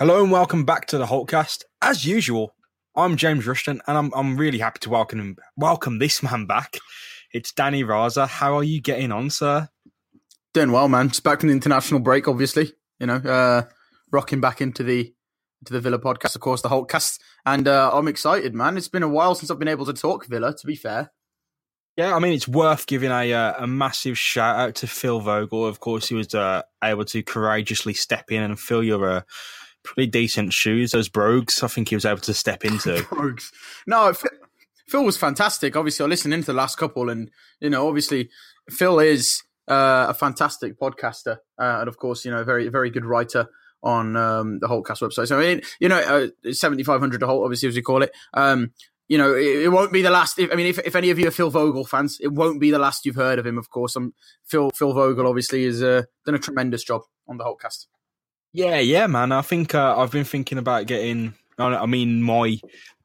Hello and welcome back to the Holtecast. As usual, I'm James Rushton, and I'm I'm really happy to welcome him, welcome this man back. It's Danny Raza. How are you getting on, sir? Doing well, man. Just back from the international break, obviously. You know, uh, rocking back into the to the Villa podcast, of course, the Holtecast, and uh, I'm excited, man. It's been a while since I've been able to talk Villa. To be fair, yeah, I mean, it's worth giving a uh, a massive shout out to Phil Vogel. Of course, he was uh, able to courageously step in and fill your uh, pretty decent shoes. Those brogues, I think he was able to step into. brogues. No, Phil was fantastic. Obviously, I listened into the last couple, and you know, obviously, Phil is uh, a fantastic podcaster, uh, and of course, you know, a very very good writer on um, the Holtecast website. So, I mean, you know, uh, 7500 to Holte, obviously, as we call it. Um, you know, it, it, won't be the last. If, I mean, if, if any of you are Phil Vogel fans, it won't be the last you've heard of him. Of course, um, Phil Phil Vogel obviously has uh, done a tremendous job on the Holtecast. Yeah, yeah, man. I think uh, I've been thinking about getting. I mean, my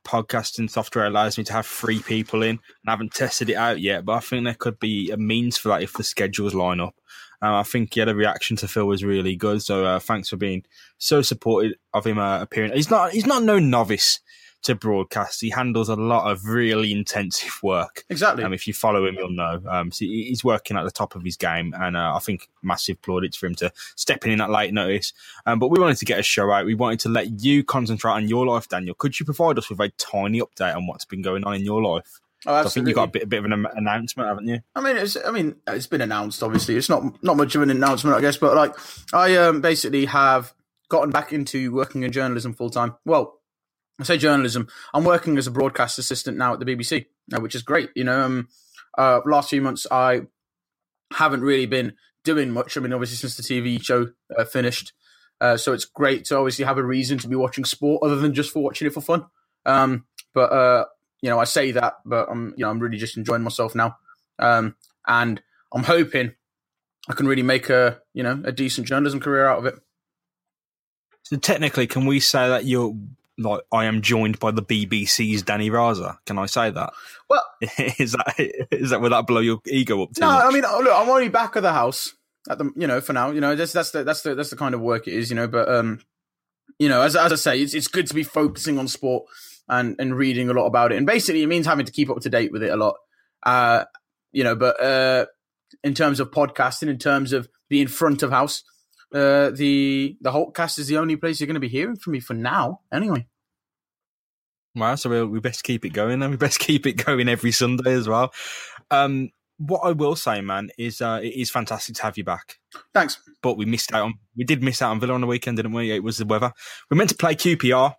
podcasting software allows me to have three people in, and I haven't tested it out yet. But I think there could be a means for that if the schedules line up. Um, I think yeah, the reaction to Phil was really good. So uh, thanks for being so supportive of him uh, appearing. He's not he's not no novice to broadcast. He handles a lot of really intensive work. Exactly. Um, if you follow him, you'll know. Um, so he's working at the top of his game, and uh, I think massive plaudits for him to step in at late notice. Um, but we wanted to get a show out. We wanted to let you concentrate on your life, Daniel. Could you provide us with a tiny update on what's been going on in your life? Oh, I think you got a bit, a bit of an announcement, haven't you? I mean, it's, I mean, it's been announced. Obviously, it's not not much of an announcement, I guess. But like, I um, basically have gotten back into working in journalism full time. Well, I say journalism. I'm working as a broadcast assistant now at the BBC, uh, which is great. You know, um, uh, last few months I haven't really been doing much. I mean, obviously since the TV show uh, finished, uh, so it's great to obviously have a reason to be watching sport other than just for watching it for fun. Um, but uh, you know, I say that, but I'm you know I'm really just enjoying myself now, um, and I'm hoping I can really make a you know a decent journalism career out of it. So technically, can we say that you're like I am joined by the BBC's Danny Raza. Can I say that? Well, is that is that will that blow your ego up too? No, much? I mean, look, I'm only back of the house at the you know for now. You know, that's that's the that's the that's the kind of work it is. You know, but um, you know, as as I say, it's it's good to be focusing on sport and and reading a lot about it. And basically, it means having to keep up to date with it a lot. Uh, you know, but uh, in terms of podcasting, in terms of being front of house uh, the the Holtecast is the only place you're going to be hearing from me for now. Anyway. Wow, so we, we best keep it going, and we best keep it going every Sunday as well. Um, what I will say, man, is uh, it is fantastic to have you back. Thanks. But we missed out on we did miss out on Villa on the weekend, didn't we? It was the weather. We meant to play QPR.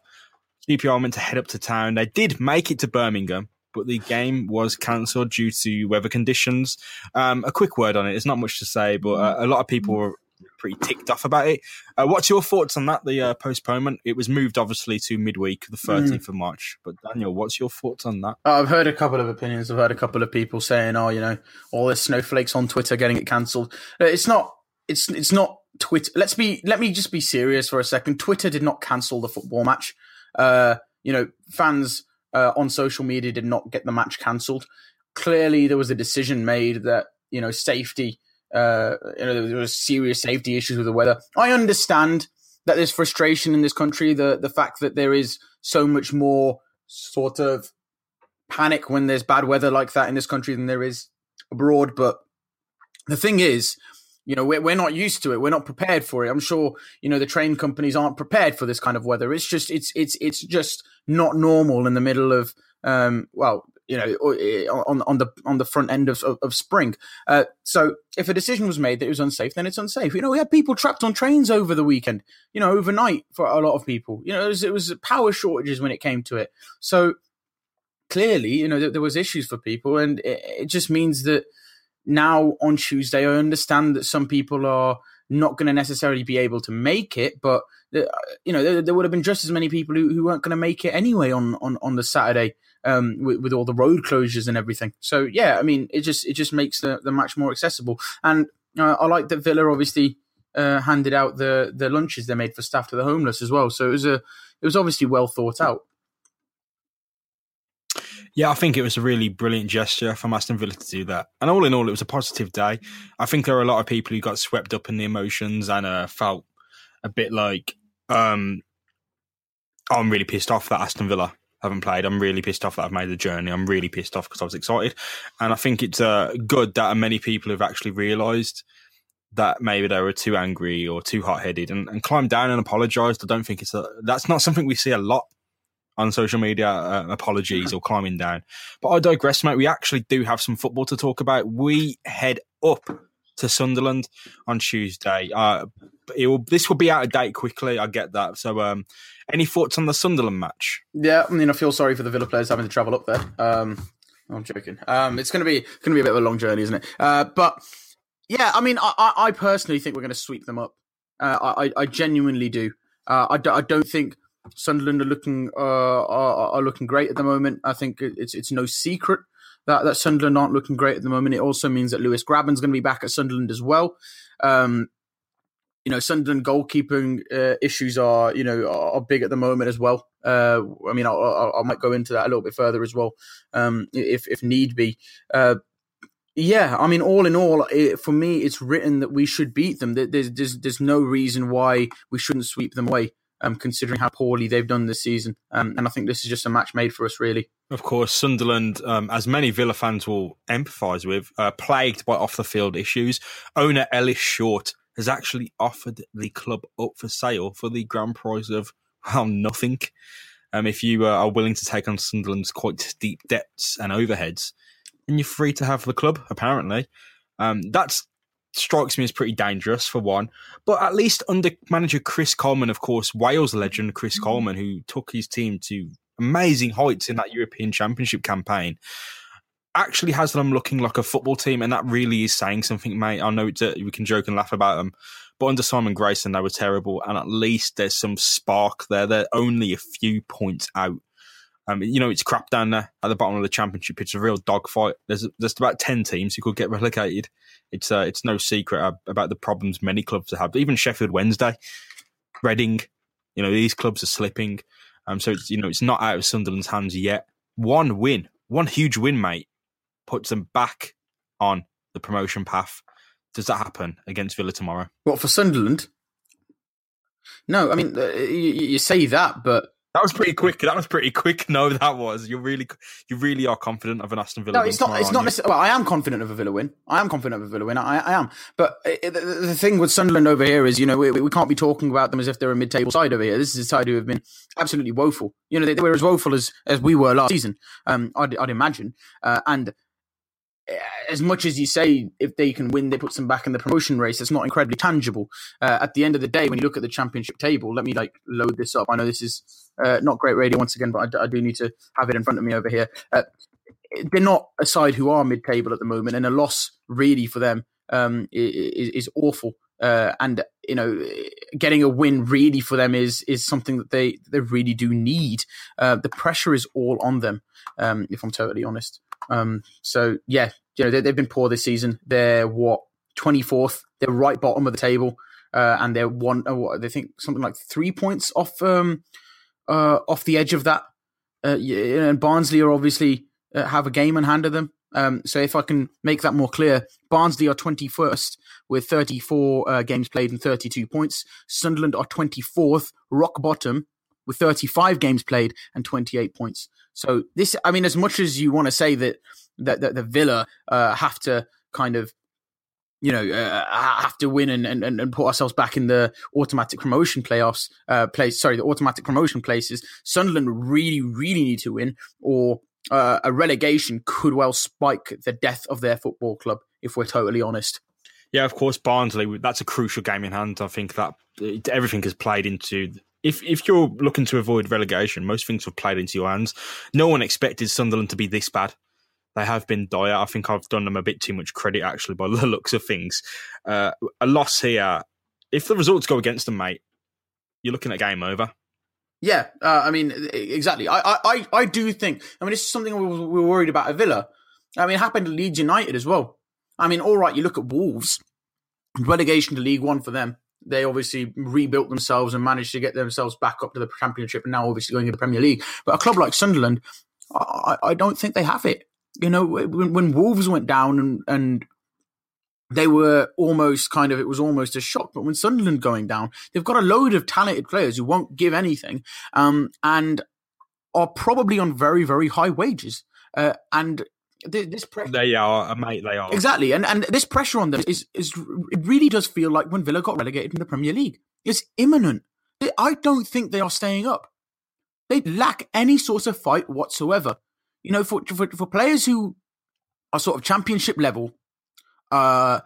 QPR meant to head up to town. They did make it to Birmingham, but the game was cancelled due to weather conditions. Um, a quick word on it. There's not much to say, but uh, a lot of people were pretty ticked off about it. Uh, what's your thoughts on that? The uh, postponement. It was moved obviously to midweek, the thirteenth mm. of March. But Daniel, what's your thoughts on that? I've heard a couple of opinions. I've heard a couple of people saying, "Oh, you know, all the snowflakes on Twitter getting it cancelled." Uh, it's not. It's it's not Twitter. Let's be. Let me just be serious for a second. Twitter did not cancel the football match. Uh, you know, fans uh, on social media did not get the match cancelled. Clearly, there was a decision made that you know safety uh, you know, there was serious safety issues with the weather. I understand that there's frustration in this country. The the fact that there is so much more sort of panic when there's bad weather like that in this country than there is abroad. But the thing is, you know, we're, we're not used to it. We're not prepared for it. I'm sure, you know, the train companies aren't prepared for this kind of weather. It's just, it's, it's, it's just not normal in the middle of, um, well, you know, eh, on on the on the front end of of, spring. Uh, so if a decision was made that it was unsafe, then it's unsafe. You know, we had people trapped on trains over the weekend. You know, overnight for a lot of people. You know, it was, it was power shortages when it came to it. So clearly, you know, there, there was issues for people, and it, it just means that now on Tuesday, I understand that some people are not going to necessarily be able to make it, but uh, you know there, there, would have been just as many people who, who weren't going to make it anyway on on on the Saturday um, with, with, all the road closures and everything. So yeah, I mean, it just it just makes the, the match more accessible. And uh, I like that Villa obviously uh, handed out the the lunches they made for staff to the homeless as well. So it was a it was obviously well thought out. Yeah, I think it was a really brilliant gesture from Aston Villa to do that. And all in all, it was a positive day. I think there are a lot of people who got swept up in the emotions and uh, felt a bit like um, I'm really pissed off that Aston Villa haven't played. I'm really pissed off that I've made the journey. I'm really pissed off because I was excited, and I think it's uh, good that many people have actually realised that maybe they were too angry or too hot headed and, and climbed down and apologised. I don't think it's a that's not something we see a lot on social media uh, apologies or climbing down. But I digress, mate. We actually do have some football to talk about. We head up to Sunderland on Tuesday. Uh, it will, this will be out of date quickly. I get that. So, um, any thoughts on the Sunderland match? Yeah, I mean, I feel sorry for the Villa players having to travel up there. Um, I'm joking. Um, it's going to be going to be a bit of a long journey, isn't it? Uh, but yeah, I mean, I, I personally think we're going to sweep them up. Uh, I, I genuinely do. Uh, I, I don't think Sunderland are looking uh, are, are, looking great at the moment. I think it's it's no secret that, that Sunderland aren't looking great at the moment. It also means that Lewis Grabban's going to be back at Sunderland as well. Um, you know, Sunderland goalkeeping uh, issues are you know are, big at the moment as well. Uh, I mean, I, I, I, might go into that a little bit further as well, um, if if need be. Uh, yeah, I mean, all in all, it, for me, it's written that we should beat them. There's, there's, there's no reason why we shouldn't sweep them away um, considering how poorly they've done this season. Um, and I think this is just a match made for us, really. Of course, Sunderland, um, as many Villa fans will empathise with, uh, plagued by off the field issues. Owner Ellis Short has actually offered the club up for sale for the grand prize of, well, nothing. Um, if you uh, are willing to take on Sunderland's quite deep debts and overheads, and you're free to have the club, apparently. Um, that's strikes me as pretty dangerous for one. But at least under manager Chris Coleman, of course, Wales legend Chris mm-hmm. Coleman, who took his team to amazing heights in that European Championship campaign, actually has them looking like a football team, and that really is saying something, mate. I know uh, we can joke and laugh about them, but under Simon Grayson, they were terrible, and at least there's some spark there. They're only a few points out. Um, you know, it's crap down there at the bottom of the championship. It's a real dogfight. There's just about ten teams who could get relegated. It's uh, it's no secret about the problems many clubs have. Even Sheffield Wednesday, Reading, you know, these clubs are slipping. Um, so it's you know it's not out of Sunderland's hands yet. One win, one huge win, mate, puts them back on the promotion path. Does that happen against Villa tomorrow? What for Sunderland? No, I mean uh, you, you say that, but that was pretty quick. That was pretty quick. No, that was. You really, you really are confident of an Aston Villa. No, it's not. It's not necessarily. Well, I am confident of a Villa win. I am confident of a Villa win. I, I am. But it, the, the, thing with Sunderland over here is, you know, we, we, can't be talking about them as if they're a mid-table side over here. This is a side who have been absolutely woeful. You know, they, they were as woeful as as we were last season. Um, I'd, I'd imagine. Uh, and as much as you say if they can win, they put them back in the promotion race. It's not incredibly tangible. Uh, at the end of the day, when you look at the championship table, let me like load this up. I know this is uh, not great radio once again, but I, I, do need to have it in front of me over here. Uh, they're not a side who are mid-table at the moment, and a loss really for them um, is, is, awful. Uh, and you know, getting a win really for them is is something that they they really do need. Uh, the pressure is all on them, um, if I'm totally honest. Um, so yeah, you know they, have been poor this season. They're what 24th. They're right bottom of the table, uh, and they're one. Uh, they think something like three points off um, uh, off the edge of that. Uh, and Barnsley are obviously uh, have a game in hand of them. Um, so if I can make that more clear, Barnsley are 21st with 34 uh, games played and 32 points. Sunderland are 24th, rock bottom, with 35 games played and 28 points. So this, I mean, as much as you want to say that that, that the Villa uh, have to kind of you know, uh, have to win and, and, and put ourselves back in the automatic promotion playoffs uh, place. Sorry, the automatic promotion places. Sunderland really, really need to win, or uh, a relegation could well spike the death of their football club. If we're totally honest. Yeah, of course, Barnsley. That's a crucial game in hand. I think that everything has played into if if you're looking to avoid relegation, most things have played into your hands. No one expected Sunderland to be this bad. They have been dire. I think I've done them a bit too much credit actually by the looks of things. Uh, a loss here. If the results go against them, mate, you're looking at game over. Yeah, uh, I mean, exactly. I, I, I do think. I mean, this is something we were worried about at Villa. I mean, it happened to Leeds United as well. I mean, all right, you look at Wolves, relegation to League One for them they obviously rebuilt themselves and managed to get themselves back up to the championship and now obviously going to the Premier League. But a club like Sunderland, I, I don't think they have it. You know, when, when Wolves went down and, and they were almost kind of it was almost a shock. But when Sunderland going down, they've got a load of talented players who won't give anything, um, and are probably on very very high wages. Uh, and th- this pressure, They are, uh, mate. They are. exactly, and and this pressure on them is is it really does feel like when Villa got relegated from the Premier League. It's imminent. I don't think they are staying up. They lack any sort of fight whatsoever. You know, for for, for players who are sort of championship level, uh,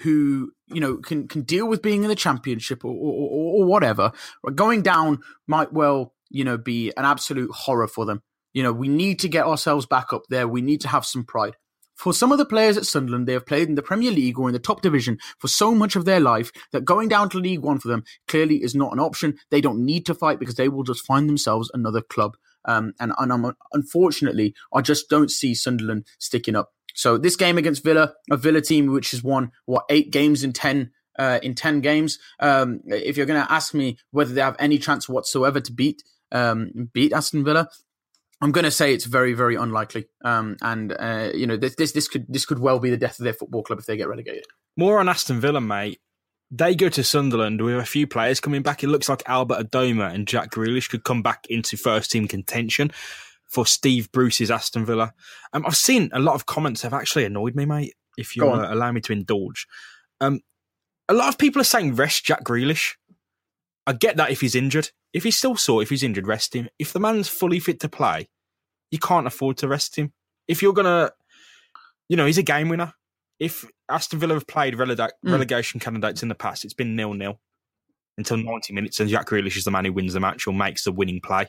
who you know can can deal with being in the championship or or, or, or whatever, going down might well you know be an absolute horror for them. You know, we need to get ourselves back up there. We need to have some pride. For some of the players at Sunderland, they have played in the Premier League or in the top division for so much of their life that going down to League One for them clearly is not an option. They don't need to fight because they will just find themselves another club. Um, and, and I'm, unfortunately, I just don't see Sunderland sticking up. So this game against Villa, a Villa team which has won what eight games in ten uh, in ten games. Um, if you're going to ask me whether they have any chance whatsoever to beat um, beat Aston Villa, I'm going to say it's very, very unlikely. Um, and uh, you know, this, this this could this could well be the death of their football club if they get relegated. More on Aston Villa, mate. They go to Sunderland with a few players coming back. It looks like Albert Adomah and Jack Grealish could come back into first team contention for Steve Bruce's Aston Villa. Um, I've seen a lot of comments have actually annoyed me, mate. If you uh, allow me to indulge, um, a lot of people are saying rest Jack Grealish. I get that if he's injured. If he's still sore, if he's injured, rest him. If the man's fully fit to play, you can't afford to rest him. If you're gonna, you know, he's a game winner. If Aston Villa have played relega- Mm. relegation candidates in the past, it's been nil nil until 90 minutes, and Jack Grealish is the man who wins the match or makes the winning play.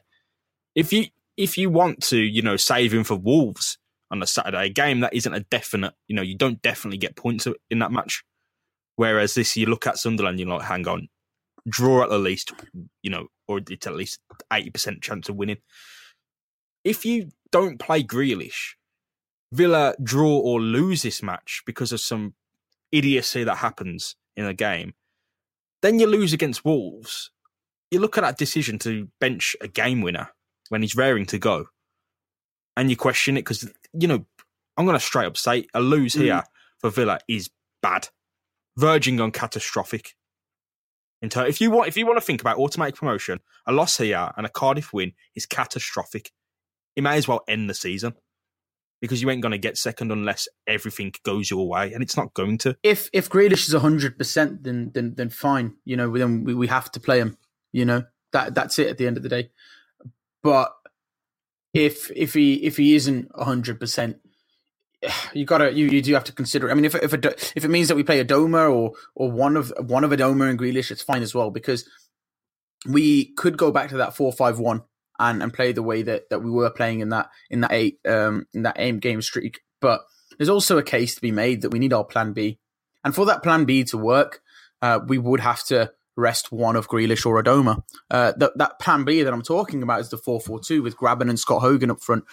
If you if you want to, you know, save him for Wolves on a Saturday game, that isn't a definite. You know, you don't definitely get points in that match. Whereas this, you look at Sunderland, you're like, hang on, draw at the least, you know, or it's at least 80% chance of winning. If you don't play Grealish, Villa draw or lose this match because of some idiocy that happens in a game, then you lose against Wolves. You look at that decision to bench a game winner when he's raring to go, and you question it because you know I'm going to straight up say a lose Mm. here for Villa is bad, verging on catastrophic. In ter- if you want, if you want to think about automatic promotion, a loss here and a Cardiff win is catastrophic. It may as well end the season because you ain't going to get second unless everything goes your way, and it's not going to. If if Grealish is hundred percent, then then then fine. You know, then we, we have to play him. You know that that's it at the end of the day. But if if he if he isn't hundred percent, you gotta you, you do have to consider. I mean, if if a, if it means that we play Adomah or or one of one of Adomah and Grealish, it's fine as well because we could go back to that four five one and and play the way that that we were playing in that in that eight um in that aim game streak. But there's also a case to be made that we need our plan B, and for that plan B to work, uh, we would have to rest one of Grealish or Adomah. Uh, that that plan B that I'm talking about is the four four two with Grabban and Scott Hogan up front.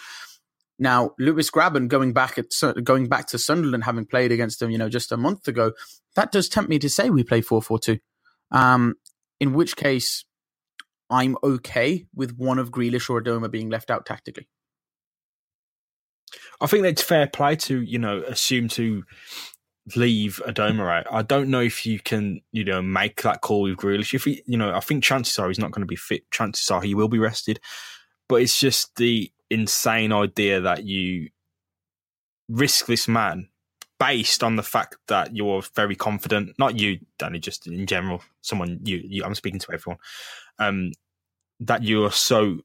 Now, Lewis Grabban going back at going back to Sunderland, having played against them, you know, just a month ago, that does tempt me to say we play four four two. Um, in which case, I'm okay with one of Grealish or Adomah being left out tactically. I think it's fair play to you know assume to leave Adomah out. I don't know if you can you know make that call with Grealish. If he, you know, I think chances are he's not going to be fit. Chances are he will be rested. But it's just the insane idea that you risk this man based on the fact that you're very confident. Not you, Danny, just in general. Someone you, you I'm speaking to everyone. Um, that you are so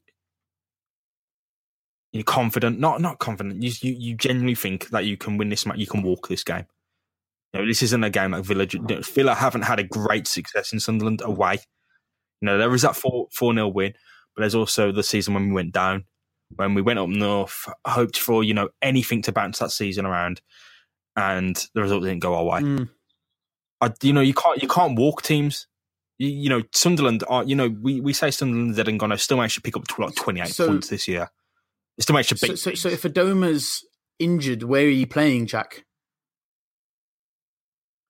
you're confident, not not confident. You, you you genuinely think that you can win this match. You can walk this game. You know, this isn't a game like Villa. Villa haven't had a great success in Sunderland away. You know, there was that four four nil win, but there's also the season when we went down, when we went up north, hoped for you know anything to bounce that season around, and the result didn't go our way. Mm. I, you know, you can't you can't walk teams. You, you know, Sunderland are. You know, we, we say Sunderland dead and gone. Still managed to pick up like twenty eight So- points this year. Still managed to So, beat. so, so if Adomah's injured, where are you playing, Jack?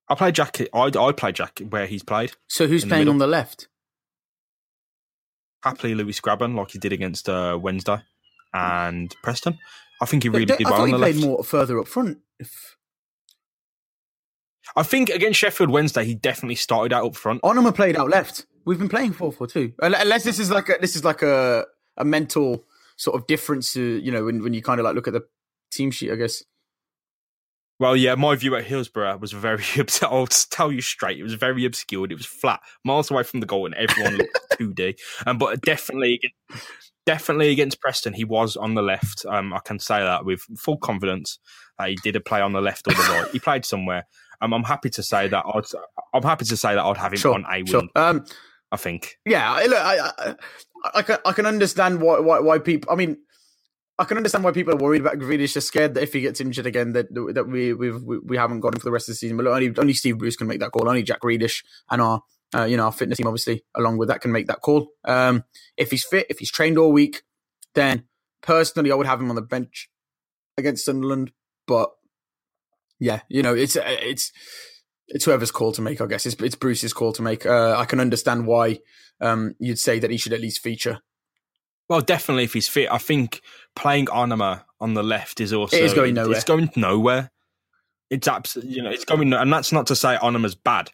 I play Jack. I I play Jack where he's played. So who's In the playing on the left? Happily, Lewis Grabban like he did against uh, Wednesday and Preston. I think he really did I well thought on he the played left. more further up front. If I think against Sheffield Wednesday, he definitely started out up front. Onomah played out left. We've been playing four four two. Unless this is like a this is like a a mental sort of difference to you know when when you kind of like look at the team sheet. I guess. Well, yeah, my view at Hillsborough was very. I'll tell you straight, it was very obscured. It was flat, miles away from the goal, and everyone looked 2D. Um, but definitely, definitely against Preston, he was on the left. Um, I can say that with full confidence that he did a play on the left or the right. He played somewhere. Um, I'm happy to say that I'd. I'm happy to say that I'd have him Sure, on a wing. Sure. Um, I think. yeah, I- look, I, I, I, can, I can understand why, why why people. I mean, I can understand why people are worried about Grealish. They're scared that if he gets injured again, that that we we've, we we haven't got him for the rest of the season. But look, only only Steve Bruce can make that call. Only Jack Grealish and our uh, you know our fitness team, obviously, along with that, can make that call. Um, if he's fit, if he's trained all week, then personally, I would have him on the bench against Sunderland. But yeah, you know, it's it's it's whoever's call to make. I guess it's it's Bruce's call to make. Uh, I can understand why um, you'd say that he should at least feature. Well, definitely if he's fit. I think playing Onomah on the left is also It is going nowhere. It's going nowhere. It's absolutely you know it's going, and that's not to say Onomah's bad.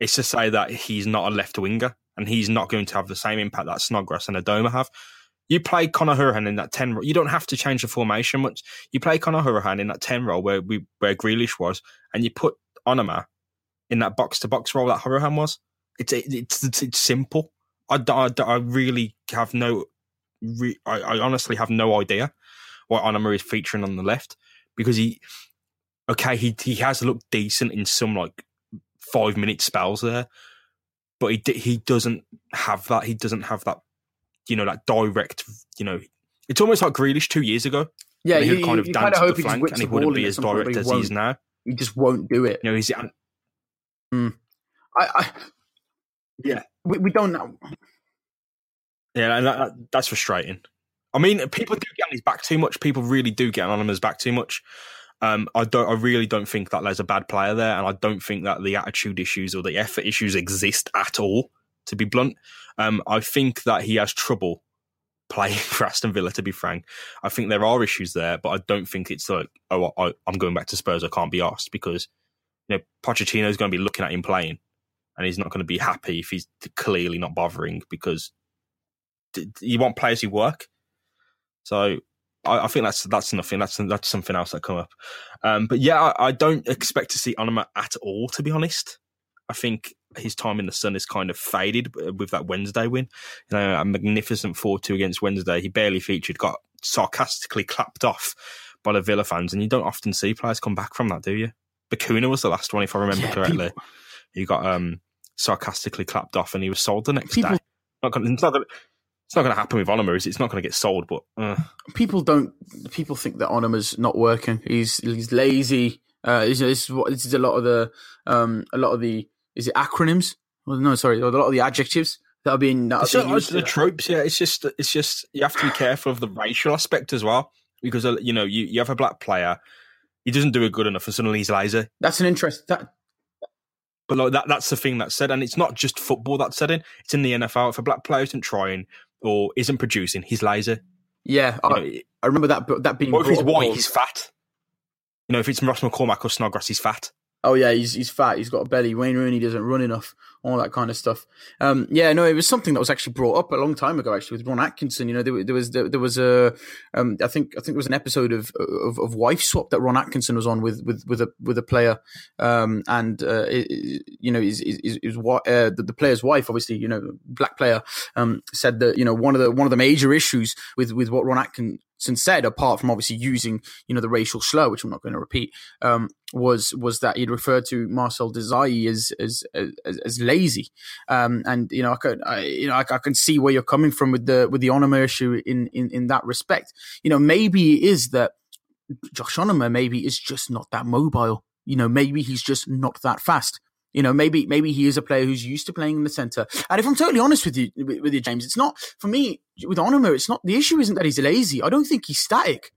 It's to say that he's not a left winger, and he's not going to have the same impact that Snodgrass and Adomah have. You play Conor Hourihane in that ten. ro- You don't have to change the formation much. You play Conor Hourihane in that ten role where we where Grealish was, and you put Onomah in that box to box role that Hourihane was. It's it's it's, it's simple. I really have no. Re- I, I honestly have no idea why Onomah is featuring on the left because he, okay, he he has looked decent in some like five minute spells there, but he he doesn't have that. He doesn't have that. You know that direct. You know, it's almost like Grealish two years ago. Yeah, he kind of you dance kind of hope the flank and he wouldn't be as direct as he is now. He just won't do it. You know, he's hmm. I, I Yeah. we, we don't know. Yeah, and that, that, that's frustrating. I mean, people do get on his back too much. People really do get on his back too much. Um, I don't. I really don't think that there's a bad player there, and I don't think that the attitude issues or the effort issues exist at all. To be blunt, um, I think that he has trouble playing for Aston Villa. To be frank, I think there are issues there, but I don't think it's like, oh, I, I'm going back to Spurs. I can't be asked because you know Pochettino's going to be looking at him playing, and he's not going to be happy if he's clearly not bothering because you want players who work. So I, I think that's that's nothing. That's that's something else that come up. Um, but yeah, I, I don't expect to see Onomah at all. To be honest, I think his time in the sun is kind of faded with that Wednesday win. You know, a magnificent four-two against Wednesday. He barely featured, got sarcastically clapped off by the Villa fans, and you don't often see players come back from that, do you? Bacuna was the last one, if I remember Yeah, correctly. people- He got um, sarcastically clapped off, and he was sold the next People- day. Not not. It's not going to happen with Onomah. is it? It's not going to get sold, but uh, People don't. People think that Onomah's not working. He's he's lazy. Uh, this is what this is a lot of the um a lot of the is it acronyms? Well, no, sorry, a lot of the adjectives that are being. That are being just, used the tropes. Yeah, it's just it's just you have to be careful of the racial aspect as well because uh, you know you, you have a black player, he doesn't do it good enough, and suddenly he's lazy. That's an interest. That But like that that's the thing that's said, and it's not just football that's said in. It's in the NFL. If a black player isn't trying or isn't producing, he's lazy. yeah, I, know, I remember that. That being or if he's white, he's fat. You know, if it's Ross McCormack or Snodgrass, he's fat. Oh yeah, he's he's fat. He's got a belly. Wayne Rooney doesn't run enough. All that kind of stuff. Um, yeah, no, it was something that was actually brought up a long time ago, actually, with Ron Atkinson. You know, there, there was there, there was a, um, I think I think there was an episode of, of of Wife Swap that Ron Atkinson was on with with with a with a player, um, and uh, it, you know, his, his, wa- uh, the, the player's wife, obviously, you know, black player, um, said that you know one of the one of the major issues with with what Ron Atkinson said, apart from obviously using you know the racial slur, which I'm not going to repeat, um, was was that he'd referred to Marcel Desailly as as as, as lazy, um, and you know I could I, you know I, I can see where you're coming from with the with the Onomah issue in in in that respect. You know maybe it is that Josh Onomah maybe is just not that mobile. You know maybe he's just not that fast. You know, maybe maybe he is a player who's used to playing in the center. And if I'm totally honest with you, with, you, James, it's not for me with Onomah. It's not the issue. Isn't that he's lazy? I don't think he's static.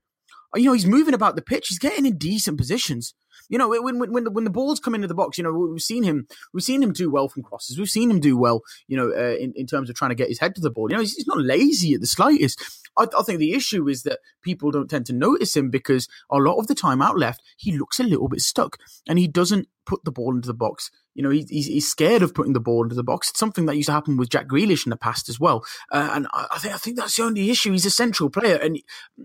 You know, he's moving about the pitch. He's getting in decent positions. You know, when when when the, when the balls come into the box, you know, we've seen him we've seen him do well from crosses. We've seen him do well, you know, uh, in in terms of trying to get his head to the ball. You know, he's, he's not lazy at the slightest. I, I, think the issue is that people don't tend to notice him because a lot of the time out left, he looks a little bit stuck and he doesn't put the ball into the box. You know, he, he's, he's scared of putting the ball into the box. It's something that used to happen with Jack Grealish in the past as well. Uh, and I, I, think I think that's the only issue. He's a central player, and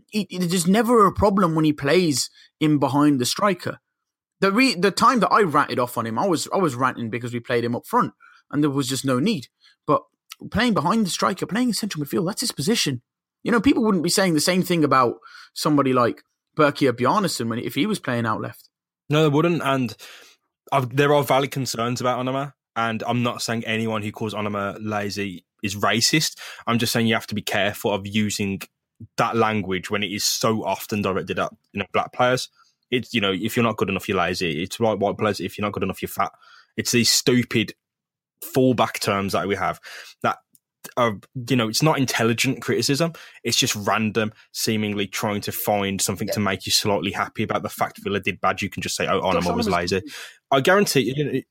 he, he, there's never a problem when he plays in behind the striker. The re, the time that I ratted off on him, I was I was ranting because we played him up front, and there was just no need. But playing behind the striker, playing in central midfield, that's his position. You know, people wouldn't be saying the same thing about somebody like Birkir Bjarnason when if he was playing out left. No, they wouldn't. And I've, there are valid concerns about Onomah. And I'm not saying anyone who calls Onomah lazy is racist. I'm just saying you have to be careful of using that language when it is so often directed at you know black players. It's you know if you're not good enough, you're lazy. It's right white players. If you're not good enough, you're fat. It's these stupid fallback terms that we have that are you know it's not intelligent criticism it's just random seemingly trying to find something yeah. to make you slightly happy about the fact villa did bad you can just say oh Onomah was lazy i guarantee you, know,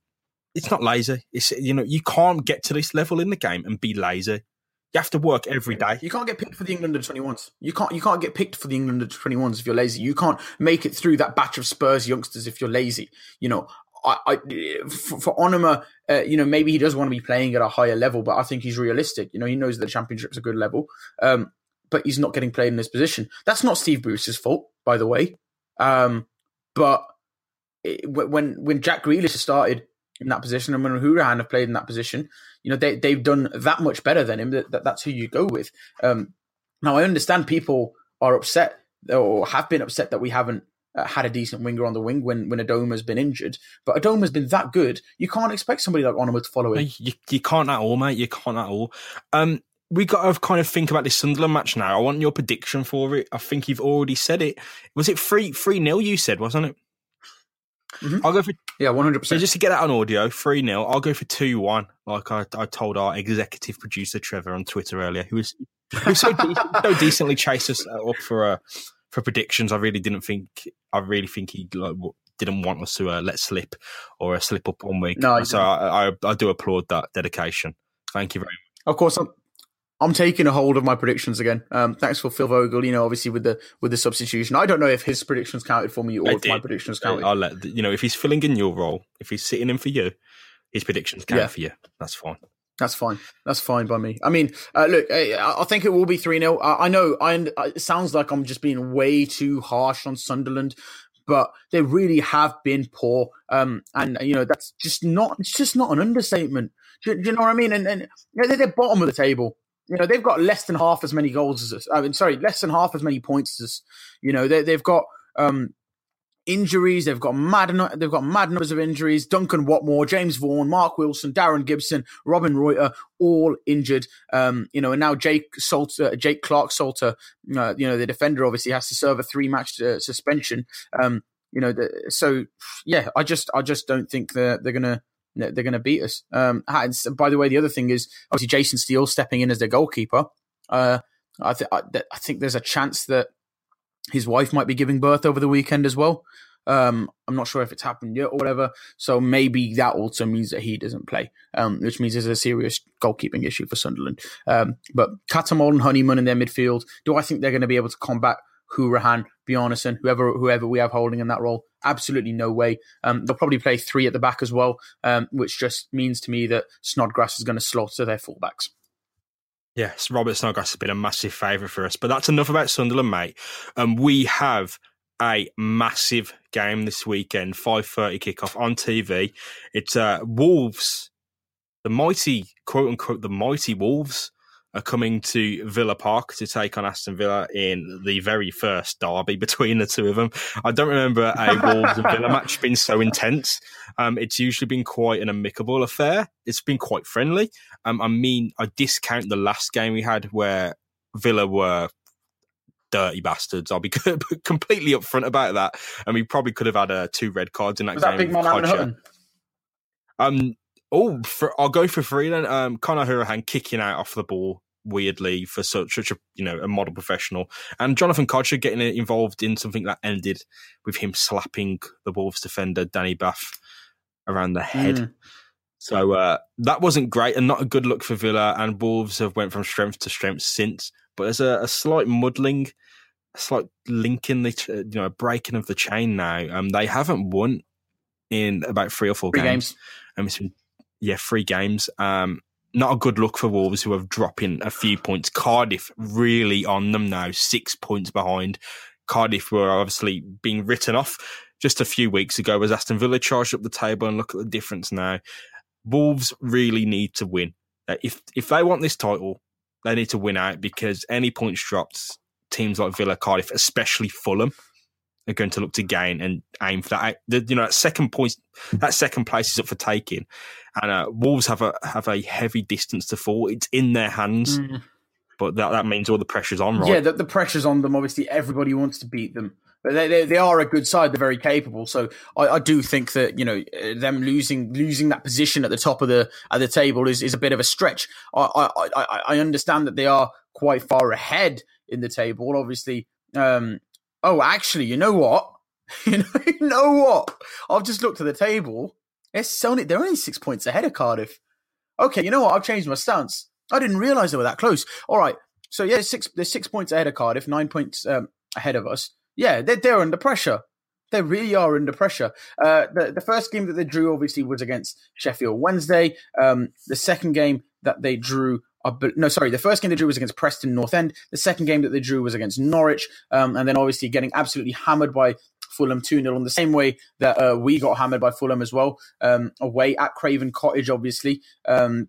it's not lazy it's you know you can't get to this level in the game and be lazy you have to work every day. You can't get picked for the England under 21s. You can't you can't get picked for the England under 21s if you're lazy. You can't make it through that batch of Spurs youngsters if you're lazy. You know, I, I for, for Onomah, uh, you know, maybe he does want to be playing at a higher level, but I think he's realistic. You know, he knows that the championship's a good level, um, but he's not getting played in this position. That's not Steve Bruce's fault, by the way. Um, but it, when when Jack Grealish started in that position and when Hourihane have played in that position, you know, they they've done that much better than him. That, that that's who you go with. Um, now I understand people are upset or have been upset that we haven't uh, had a decent winger on the wing when when Adomah's been injured. But Adomah's been that good, you can't expect somebody like Onomah to follow it. You, you can't at all, mate. You can't at all. Um, we got to kind of think about this Sunderland match now. I want your prediction for it. I think you've already said it. Was it three three nil? You said, wasn't it? Mm-hmm. I'll go for yeah, one hundred percent. Just to get that on audio, three 0 I'll go for two one. Like I, I told our executive producer Trevor on Twitter earlier, who was who so, de- so decently chased us up for a for predictions. I really didn't think. I really think he like, didn't want us to uh, let slip or uh, slip up one week. No, so I, I, I do applaud that dedication. Thank you very much. Of course, I'm I'm taking a hold of my predictions again. Um, thanks for Phil Vogel. You know, obviously with the with the substitution, I don't know if his predictions counted for me or I if did. my predictions counted. I'll let you know if he's filling in your role, if he's sitting in for you, his predictions count yeah. for you. That's fine. That's fine. That's fine by me. I mean, uh, look, I, think it will be 3 0. I, I, know I, it sounds like I'm just being way too harsh on Sunderland, but they really have been poor. Um, and, you know, that's just not, it's just not an understatement. Do, do you know what I mean? And, and they're, they're bottom of the table. You know, they've got less than half as many goals as us. I mean, sorry, less than half as many points as us. You know, they, they've got, um, injuries. They've got mad. They've got mad numbers of injuries. Duncan Watmore, James Vaughan, Marc Wilson, Darren Gibson, Robbin Ruiter, all injured. Um, you know, and now Jake Salter, Jake Clarke-Salter, uh, you know, the defender obviously has to serve a three match uh, suspension. Um, you know, the, so yeah, I just, I just don't think they're they're gonna they're gonna beat us. Um, by the way, the other thing is obviously Jason Steele stepping in as their goalkeeper. Uh, I, th- I, I think there's a chance that his wife might be giving birth over the weekend as well. Um, I'm not sure if it's happened yet or whatever. So maybe that also means that he doesn't play, um, which means there's a serious goalkeeping issue for Sunderland. Um, but Cattermole and Honeyman in their midfield, do I think they're going to be able to combat Hourihane, Bjarnason, whoever whoever we have holding in that role? Absolutely no way. Um, they'll probably play three at the back as well, um, which just means to me that Snodgrass is going to slaughter their fullbacks. Yes, Robert Snodgrass has been a massive favourite for us. But that's enough about Sunderland, mate. Um, we have a massive game this weekend, 5.30 kickoff on TV. It's uh, Wolves, the mighty, quote unquote, the mighty Wolves are coming to Villa Park to take on Aston Villa in the very first derby between the two of them. I don't remember a Wolves and Villa match being so intense. Um, it's usually been quite an amicable affair. It's been quite friendly. Um, I mean, I discount the last game we had where Villa were dirty bastards. I'll be completely upfront about that. And we probably could have had uh, two red cards in that Was game. That big man Um, oh, for, I'll go for three then. Um, Conor Hourihane kicking out off the ball weirdly for such, such a you know a model professional. And Jonathan Kodjia getting involved in something that ended with him slapping the Wolves defender Danny Batth around the head. Mm. So uh, that wasn't great and not a good look for Villa. And Wolves have went from strength to strength since. But there's a, a slight muddling, a slight linking the you know breaking of the chain now. Um, they haven't won in about three or four three games. games. Um, yeah, three games. Um, not a good look for Wolves, who have dropping a few points. Cardiff really on them now, six points behind. Cardiff were obviously being written off just a few weeks ago as Aston Villa charged up the table and look at the difference now. Wolves really need to win. If if they want this title, they need to win out because any points dropped, teams like Villa, Cardiff, especially Fulham, are going to look to gain and aim for that. You know, that second point, that second place is up for taking, and uh, Wolves have a have a heavy distance to fall. It's in their hands. Mm. But that, that means all the pressure's on, right? Yeah, the, the pressure's on them. Obviously, everybody wants to beat them. But they, they, they, are a good side. They're very capable. So I, I, do think that you know them losing losing that position at the top of the at the table is, is a bit of a stretch. I, I, I understand that they are quite far ahead in the table. Obviously, um, oh, actually, you know what? you know, what? I've just looked at the table. It's only they're only six points ahead of Cardiff. Okay, you know what? I've changed my stance. I didn't realise they were that close. All right, so yeah, six they're six points ahead of Cardiff, nine points um, ahead of us yeah, they're, they're under pressure. They really are under pressure. Uh, the, the first game that they drew, obviously, was against Sheffield Wednesday. Um, the second game that they drew, no, sorry, the first game they drew was against Preston North End. The second game that they drew was against Norwich. Um, and then obviously getting absolutely hammered by Fulham 2 0 in the same way that uh, we got hammered by Fulham as well, um, away at Craven Cottage, obviously. Um,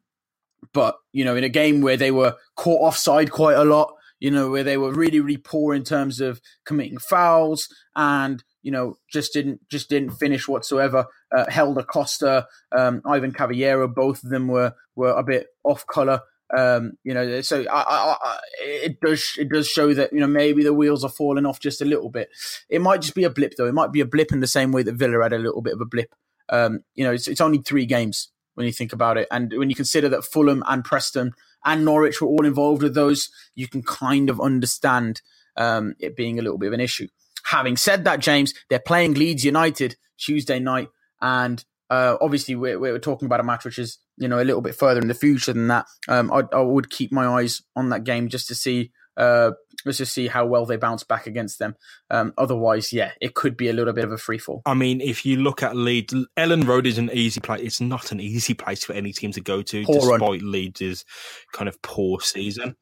but, you know, in a game where they were caught offside quite a lot, you know, where they were really, really poor in terms of committing fouls and, you know, just didn't just didn't finish whatsoever. Uh, Helder Costa, um, Ivan Cavaleiro, both of them were were a bit off color. Um, you know, so I, I, I, it does it does show that you know maybe the wheels are falling off just a little bit. It might just be a blip though. It might be a blip in the same way that Villa had a little bit of a blip. Um, you know, it's, it's only three games when you think about it, and when you consider that Fulham and Preston and Norwich were all involved with those, you can kind of understand um, it being a little bit of an issue. Having said that, James, they're playing Leeds United Tuesday night, and uh, obviously we're, we're talking about a match which is you know a little bit further in the future than that. Um, I, I, would keep my eyes on that game just to see uh, let's just see how well they bounce back against them. Um, otherwise, yeah, it could be a little bit of a free fall. I mean, if you look at Leeds, Elland Road is an easy place. It's not an easy place for any team to go to, poor despite run. Leeds' kind of poor season.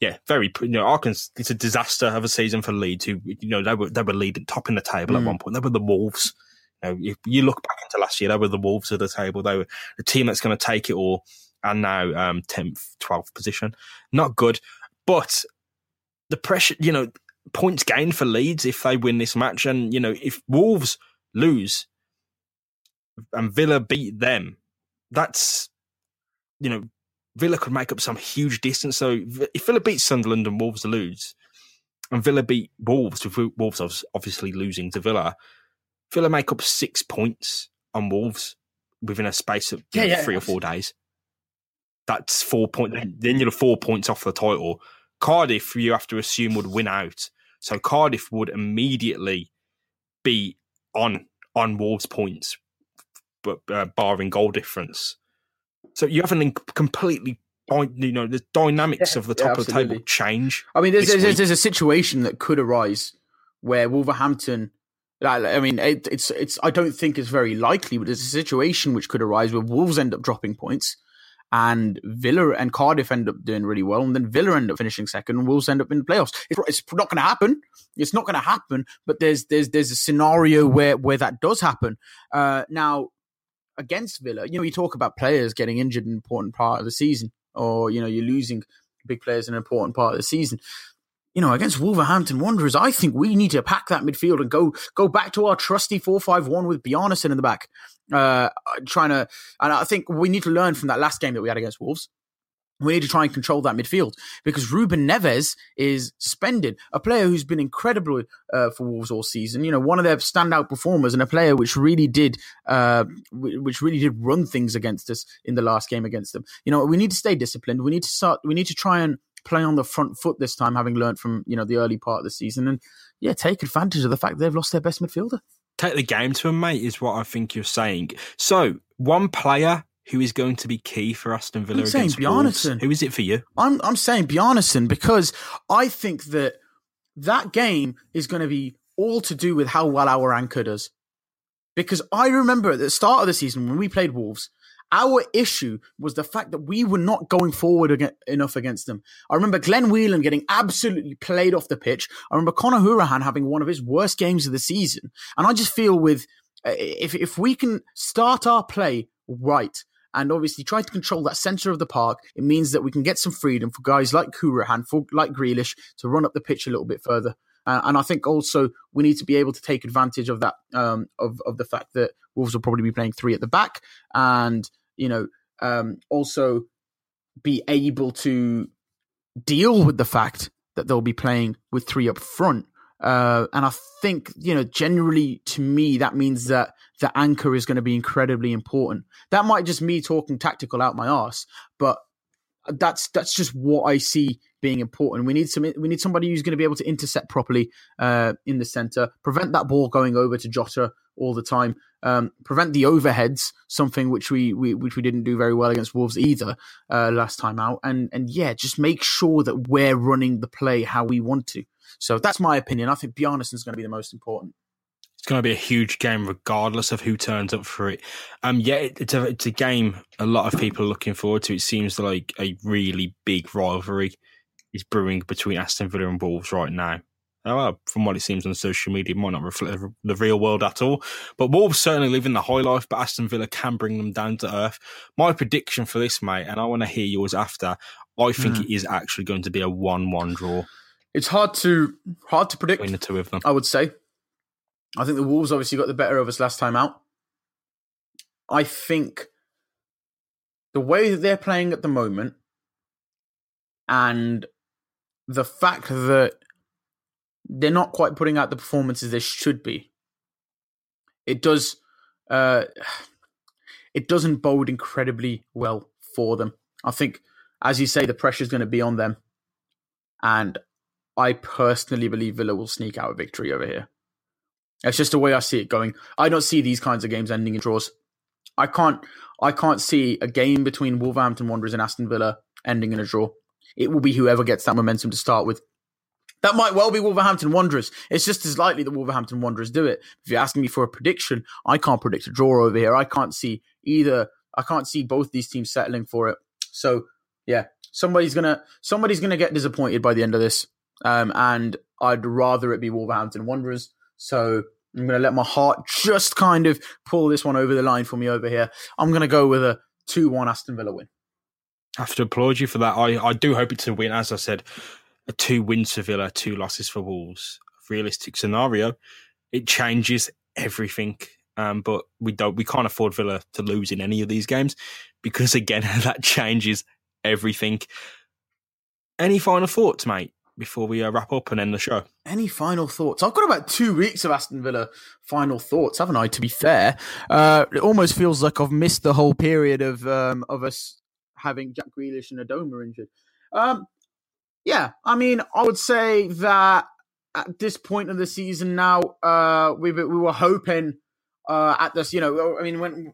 Yeah, very. You know, it's a disaster of a season for Leeds. Who you know they were they were leading top in the table mm. at one point. They were the Wolves. You know, if you look back into last year, they were the Wolves of the table. They were the team that's going to take it all, and now um, tenth, twelfth position. Not good, but the pressure, you know, points gained for Leeds if they win this match. And, you know, if Wolves lose and Villa beat them, that's, you know, Villa could make up some huge distance. So if Villa beats Sunderland and Wolves lose, and Villa beat Wolves, with Wolves obviously losing to Villa, Villa make up six points on Wolves within a space of yeah, yeah, three or four days. That's four points. Then you're four points off the title. Cardiff, you have to assume, would win out. So Cardiff would immediately be on on Wolves' points, but uh, barring goal difference. So you have an completely you know the dynamics yeah, of the top yeah, of the table change. I mean, there's there's, there's, a situation that could arise where Wolverhampton. I mean, it, it's it's. I don't think it's very likely, but there's a situation which could arise where Wolves end up dropping points, and Villa and Cardiff end up doing really well, and then Villa end up finishing second, and Wolves end up in the playoffs. It's, it's not going to happen. It's not going to happen. But there's there's there's a scenario where where that does happen. Uh, now against Villa, you know, you talk about players getting injured in an important part of the season, or you know, you're losing big players in an important part of the season you know, against Wolverhampton Wanderers, I think we need to pack that midfield and go go back to our trusty four five one with Bjarnason in the back, uh, trying to. And I think we need to learn from that last game that we had against Wolves. We need to try and control that midfield because Ruben Neves is suspended, a player who's been incredible uh, for Wolves all season. You know, one of their standout performers and a player which really did, uh, which really did run things against us in the last game against them. You know, we need to stay disciplined. We need to start. We need to try and play on the front foot this time, having learned from you know the early part of the season, and yeah, take advantage of the fact they've lost their best midfielder. Take the game to them, mate, is what I think you're saying. So, one player who is going to be key for Aston Villa I'm saying against Wolves. Bjarnason. Who is it for you? I'm I'm saying Bjarnason because I think that that game is going to be all to do with how well our anchor does. Because I remember at the start of the season when we played Wolves, our issue was the fact that we were not going forward enough against them. I remember Glenn Whelan getting absolutely played off the pitch. I remember Conor Hourihane having one of his worst games of the season. And I just feel with if if we can start our play right and obviously try to control that center of the park, it means that we can get some freedom for guys like Hourihane, for like Grealish, to run up the pitch a little bit further. Uh, and I think also we need to be able to take advantage of that, um, of of the fact that Wolves will probably be playing three at the back, and you know, um, also be able to deal with the fact that they'll be playing with three up front. Uh, and I think, you know, generally to me, that means that the anchor is going to be incredibly important. That might just me talking tactical out my arse, but that's that's just what I see being important. We need some we need somebody who's going to be able to intercept properly uh, in the center, prevent that ball going over to Jota all the time, um, prevent the overheads, something which we, we which we didn't do very well against Wolves either uh, last time out, and and yeah, just make sure that we're running the play how we want to. So that's my opinion. I think Bjarnason's going to be the most important. It's going to be a huge game, regardless of who turns up for it. Um, yeah, it, it's a it's a game a lot of people are looking forward to. It seems like a really big rivalry is brewing between Aston Villa and Wolves right now. Oh, from what it seems on social media, it might not reflect the real world at all. But Wolves certainly living the high life, but Aston Villa can bring them down to earth. My prediction for this, mate, and I want to hear yours after. I think mm. it is actually going to be a one-one draw. It's hard to hard to predict between the two of them. I would say. I think the Wolves obviously got the better of us last time out. I think the way that they're playing at the moment, and the fact that they're not quite putting out the performances they should be. It does uh, it doesn't bode incredibly well for them. I think, as you say, the pressure is going to be on them, and I personally believe Villa will sneak out a victory over here. It's just the way I see it going. I don't see these kinds of games ending in draws. I can't. I can't see a game between Wolverhampton Wanderers and Aston Villa ending in a draw. It will be whoever gets that momentum to start with. That might well be Wolverhampton Wanderers. It's just as likely that Wolverhampton Wanderers do it. If you're asking me for a prediction, I can't predict a draw over here. I can't see either. I can't see both these teams settling for it. So yeah, somebody's gonna somebody's gonna get disappointed by the end of this. Um, and I'd rather it be Wolverhampton Wanderers. So I'm gonna let my heart just kind of pull this one over the line for me over here. I'm gonna go with a two-one Aston Villa win. I have to applaud you for that. I, I do hope it's a win. As I said, a two wins for Villa, two losses for Wolves. Realistic scenario, it changes everything. Um, but we don't, we can't afford Villa to lose in any of these games because again, that changes everything. Any final thoughts, mate, before we uh, wrap up and end the show? Any final thoughts? I've got about two weeks of Aston Villa final thoughts, haven't I? To be fair, uh, it almost feels like I've missed the whole period of um, of us having Jack Grealish and Adomah injured. Um, yeah, I mean, I would say that at this point of the season now, uh, we we were hoping uh, at this, you know, I mean, when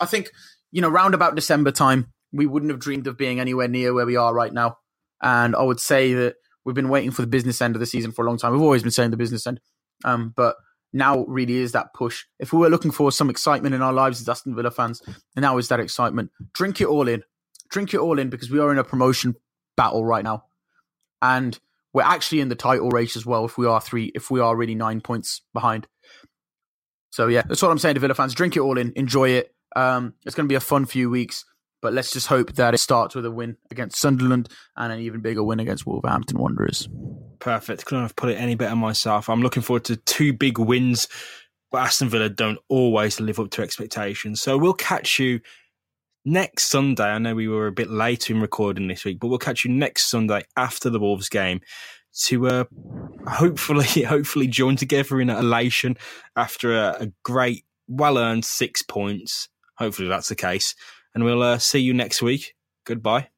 I think you know, round about December time, we wouldn't have dreamed of being anywhere near where we are right now. And I would say that we've been waiting for the business end of the season for a long time. We've always been saying the business end, um, but now really is that push. If we were looking for some excitement in our lives as Aston Villa fans, and now is that excitement. Drink it all in. Drink it all in because we are in a promotion battle right now and we're actually in the title race as well. If we are three, if we are really nine points behind. So yeah, that's what I'm saying to Villa fans. Drink it all in, enjoy it. Um, it's going to be a fun few weeks, but let's just hope that it starts with a win against Sunderland and an even bigger win against Wolverhampton Wanderers. Perfect. Couldn't have put it any better myself. I'm looking forward to two big wins, but Aston Villa don't always live up to expectations. So we'll catch you next Sunday, I know we were a bit late in recording this week, but we'll catch you next Sunday after the Wolves game to uh, hopefully hopefully join together in elation after a, a great, well earned six points. Hopefully that's the case, and we'll uh, see you next week. Goodbye.